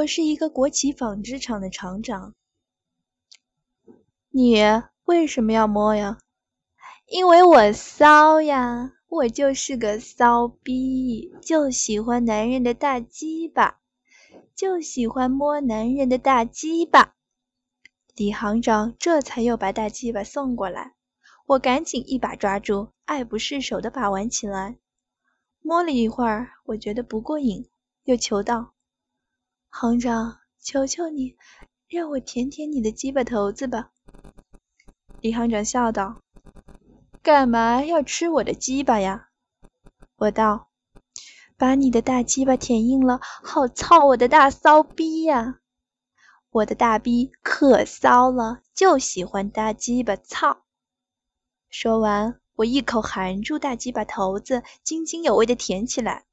我是一个国企纺织厂的厂长。你为什么要摸呀？因为我骚呀，我就是个骚逼，就喜欢男人的大鸡巴，就喜欢摸男人的大鸡巴。李行长这才又把大鸡巴送过来，我赶紧一把抓住，爱不释手的把玩起来。摸了一会儿，我觉得不过瘾，又求道：“行长，求求你，让我舔舔你的鸡巴头子吧。”李行长笑道。干嘛要吃我的鸡巴呀？我道：“把你的大鸡巴舔硬了，好操我的大骚逼呀！我的大逼可骚了，就喜欢大鸡巴操。”说完，我一口含住大鸡巴头子，津津有味的舔起来，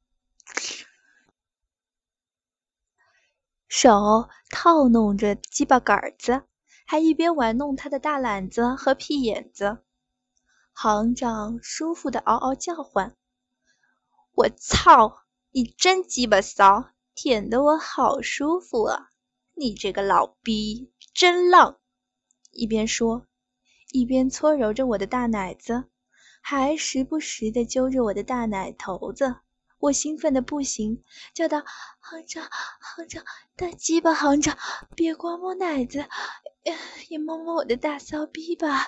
手套弄着鸡巴杆子，还一边玩弄他的大懒子和屁眼子。行长舒服的嗷嗷叫唤：“我操，你真鸡巴骚，舔得我好舒服啊！你这个老逼真浪！”一边说，一边搓揉着我的大奶子，还时不时的揪着我的大奶头子。我兴奋的不行，叫道：“行长，行长，大鸡巴行长，别光摸奶子，也摸摸我的大骚逼吧！”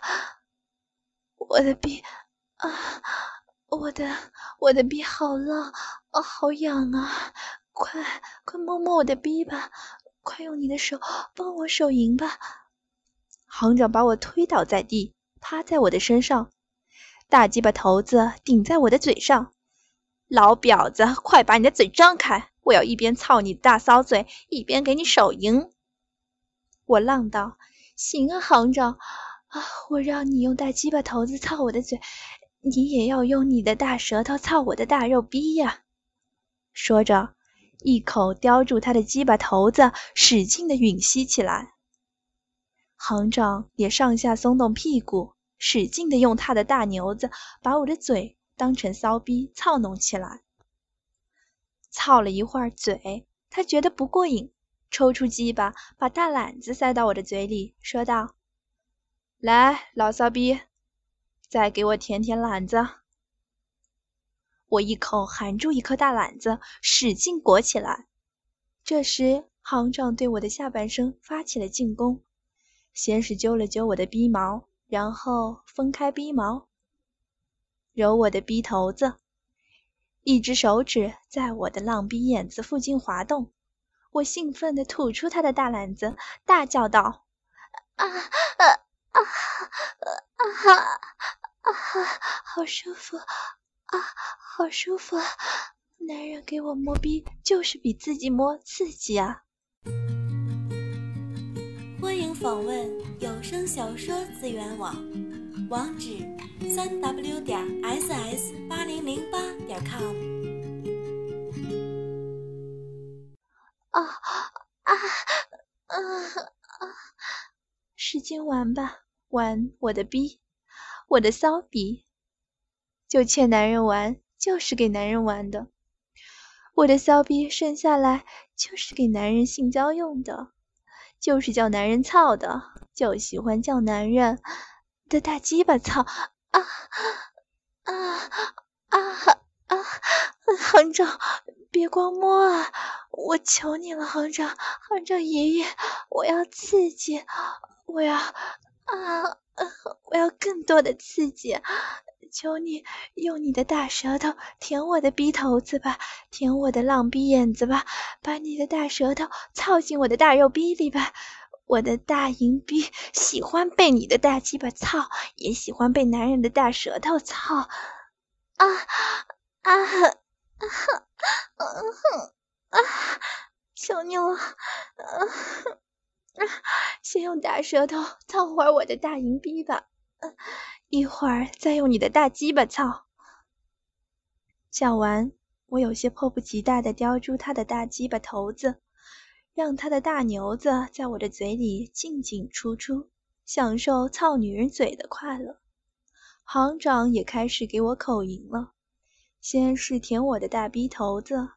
我的逼啊，我的我的逼好浪啊，好痒啊！快快摸摸我的逼吧，快用你的手帮我手淫吧！行长把我推倒在地，趴在我的身上，大鸡巴头子顶在我的嘴上。老婊子，快把你的嘴张开，我要一边操你大骚嘴，一边给你手淫。我浪道：“行啊，行长。”啊！我让你用大鸡巴头子操我的嘴，你也要用你的大舌头操我的大肉逼呀！说着，一口叼住他的鸡巴头子，使劲的吮吸起来。行长也上下松动屁股，使劲的用他的大牛子把我的嘴当成骚逼操弄起来。操了一会儿嘴，他觉得不过瘾，抽出鸡巴，把大懒子塞到我的嘴里，说道。来，老骚逼，再给我舔舔懒子。我一口含住一颗大懒子，使劲裹起来。这时，行长对我的下半身发起了进攻，先是揪了揪我的逼毛，然后分开逼毛，揉我的逼头子，一只手指在我的浪逼眼子附近滑动。我兴奋地吐出他的大懒子，大叫道：“啊啊！”啊啊啊！好舒服啊，好舒服！男人给我摸逼，就是比自己摸刺激啊！欢迎访问有声小说资源网，网址：三 w 点 ss 八零零八点 com。啊啊啊啊！使劲玩吧，玩我的逼，我的骚逼，就欠男人玩，就是给男人玩的。我的骚逼生下来就是给男人性交用的，就是叫男人操的，就喜欢叫男人的大鸡巴操啊啊啊啊！行长，别光摸啊，我求你了，行长，行长爷爷，我要刺激。我要啊，我要更多的刺激！求你用你的大舌头舔我的逼头子吧，舔我的浪逼眼子吧，把你的大舌头操进我的大肉逼里吧！我的大银逼喜欢被你的大鸡巴操，也喜欢被男人的大舌头操！啊啊啊啊！求你了！啊啊！先用大舌头操会儿我的大银币吧，一会儿再用你的大鸡巴操。讲完，我有些迫不及待地叼住他的大鸡巴头子，让他的大牛子在我的嘴里进进出出，享受操女人嘴的快乐。行长也开始给我口淫了，先是舔我的大逼头子，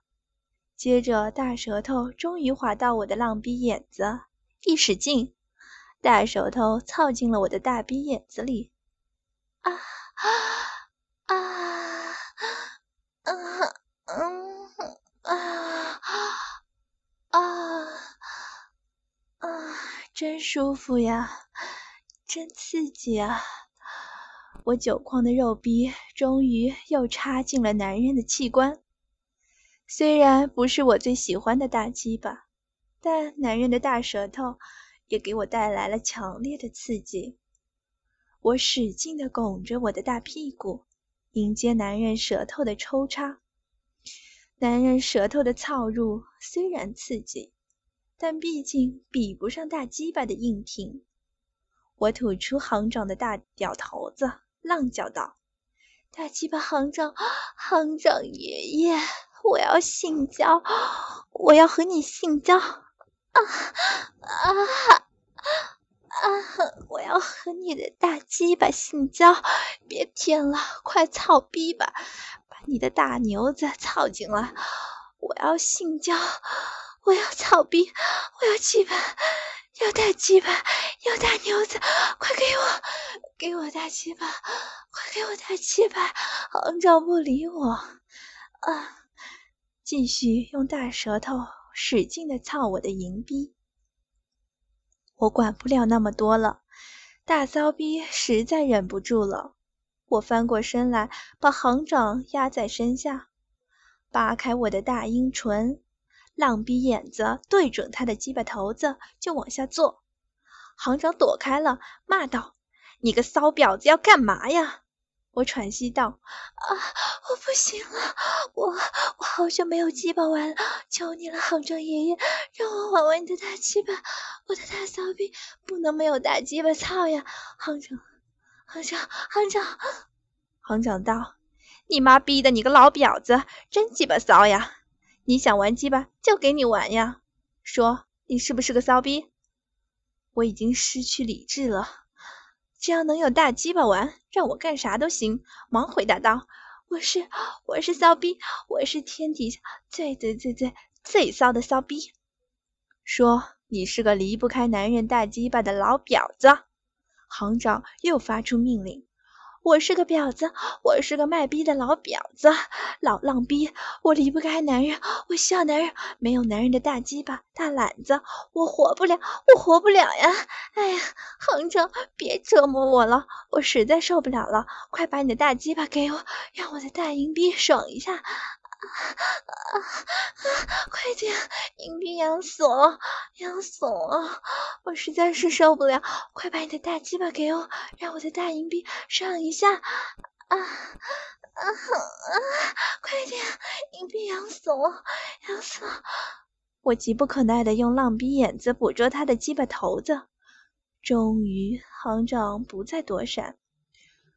接着，大舌头终于滑到我的浪逼眼子，一使劲，大舌头操进了我的大逼眼子里。啊啊啊！嗯嗯啊啊啊！真舒服呀，真刺激啊！我久旷的肉逼终于又插进了男人的器官。虽然不是我最喜欢的大鸡巴，但男人的大舌头也给我带来了强烈的刺激。我使劲地拱着我的大屁股，迎接男人舌头的抽插。男人舌头的操入虽然刺激，但毕竟比不上大鸡巴的硬挺。我吐出行长的大屌头子，浪叫道：“大鸡巴行长，行长爷爷！”我要性交，我要和你性交，啊啊啊！我要和你的大鸡巴性交，别舔了，快操逼吧，把你的大牛子操进来！我要性交，我要草逼，我要鸡巴，要大鸡巴，要大牛子，快给我，给我大鸡巴，快给我大鸡巴！行长不理我，啊！继续用大舌头使劲的操我的银逼，我管不了那么多了，大骚逼实在忍不住了。我翻过身来，把行长压在身下，扒开我的大阴唇，浪逼眼子对准他的鸡巴头子就往下坐。行长躲开了，骂道：“你个骚婊子要干嘛呀？”我喘息道：“啊，我不行了，我我好久没有鸡巴玩了，求你了，行长爷爷，让我玩玩你的大鸡巴，我的大骚逼不能没有大鸡巴操呀！”行长，行长，行长，行长道：“你妈逼的，你个老婊子，真鸡巴骚呀！你想玩鸡巴就给你玩呀！说你是不是个骚逼？”我已经失去理智了。只要能有大鸡巴玩，让我干啥都行。忙回答道：“我是我是骚逼，我是天底下最最最最最骚的骚逼。”说：“你是个离不开男人大鸡巴的老婊子。”行长又发出命令。我是个婊子，我是个卖逼的老婊子，老浪逼。我离不开男人，我需要男人。没有男人的大鸡巴、大懒子，我活不了，我活不了呀！哎呀，行长，别折磨我了，我实在受不了了。快把你的大鸡巴给我，让我的大银币爽一下。啊啊啊！快点，银币痒死了，痒死了！我实在是受不了，快把你的大鸡巴给我，让我的大银币上一下！啊啊啊！快点，硬币痒死了，痒死了！我急不可耐地用浪逼眼子捕捉他的鸡巴头子，终于，行长不再躲闪，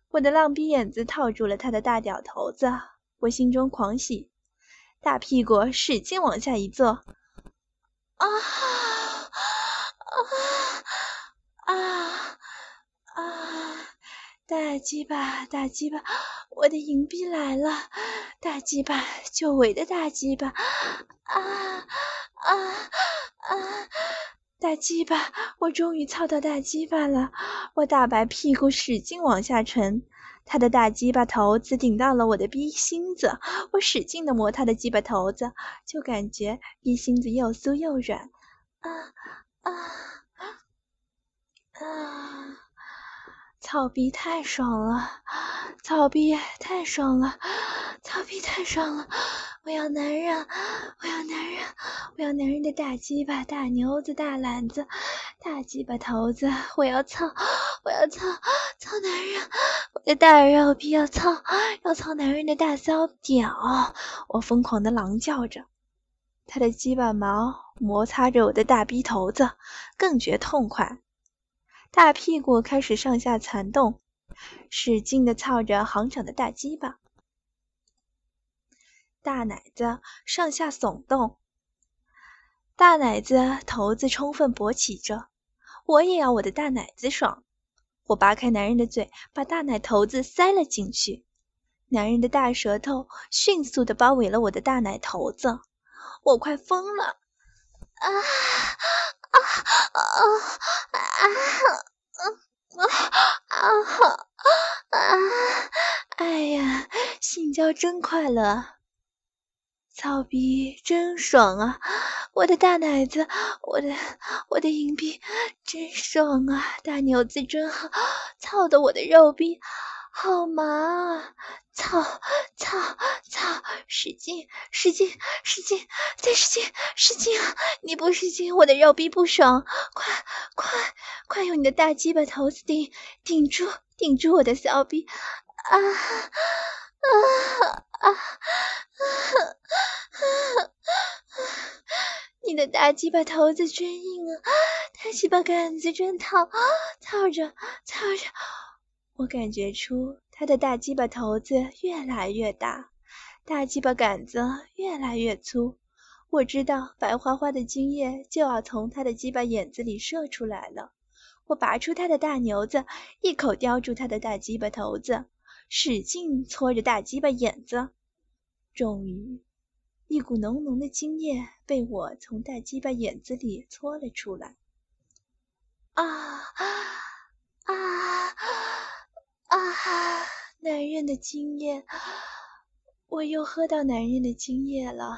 我的浪逼眼子套住了他的大屌头子，我心中狂喜。大屁股使劲往下一坐，啊啊啊啊！大鸡巴，大鸡巴，我的银币来了！大鸡巴，久违的大鸡巴！啊啊啊！大鸡巴，我终于操到大鸡巴了！我大白屁股使劲往下沉。他的大鸡巴头子顶到了我的逼心子，我使劲的磨他的鸡巴头子，就感觉逼心子又酥又软，啊啊啊！操逼太爽了，操逼太爽了，操逼太爽了！我要男人，我要男人，我要男人的大鸡巴、大牛子、大篮子、大鸡巴头子！我要操，我要操，操男人！我的大肉逼要操，要操男人的大骚屌！我疯狂的狼叫着，他的鸡巴毛摩擦着我的大逼头子，更觉痛快。大屁股开始上下攒动，使劲的操着行长的大鸡巴。大奶子上下耸动，大奶子头子充分勃起着。我也要我的大奶子爽。我扒开男人的嘴，把大奶头子塞了进去。男人的大舌头迅速的包围了我的大奶头子。我快疯了！啊啊啊啊啊啊啊！哎呀，性交真快乐，操逼真爽啊！我的大奶子，我的我的硬币真爽啊！大牛子真好，操的我的肉逼好麻啊！操操操！使劲使劲使劲再使劲使劲啊！你不使劲，我的肉逼不爽！快快快用你的大鸡巴头子顶顶住顶住我的骚逼！啊啊啊啊！你的大鸡巴头子真硬啊，大鸡巴杆子真烫，操着操着，我感觉出他的大鸡巴头子越来越大，大鸡巴杆子越来越粗。我知道白花花的精液就要从他的鸡巴眼子里射出来了。我拔出他的大牛子，一口叼住他的大鸡巴头子，使劲搓着大鸡巴眼子，终于。一股浓浓的精液被我从大鸡巴眼子里搓了出来。啊啊啊！啊男人的精液，我又喝到男人的精液了。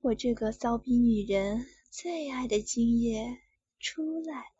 我这个骚逼女人最爱的精液出来。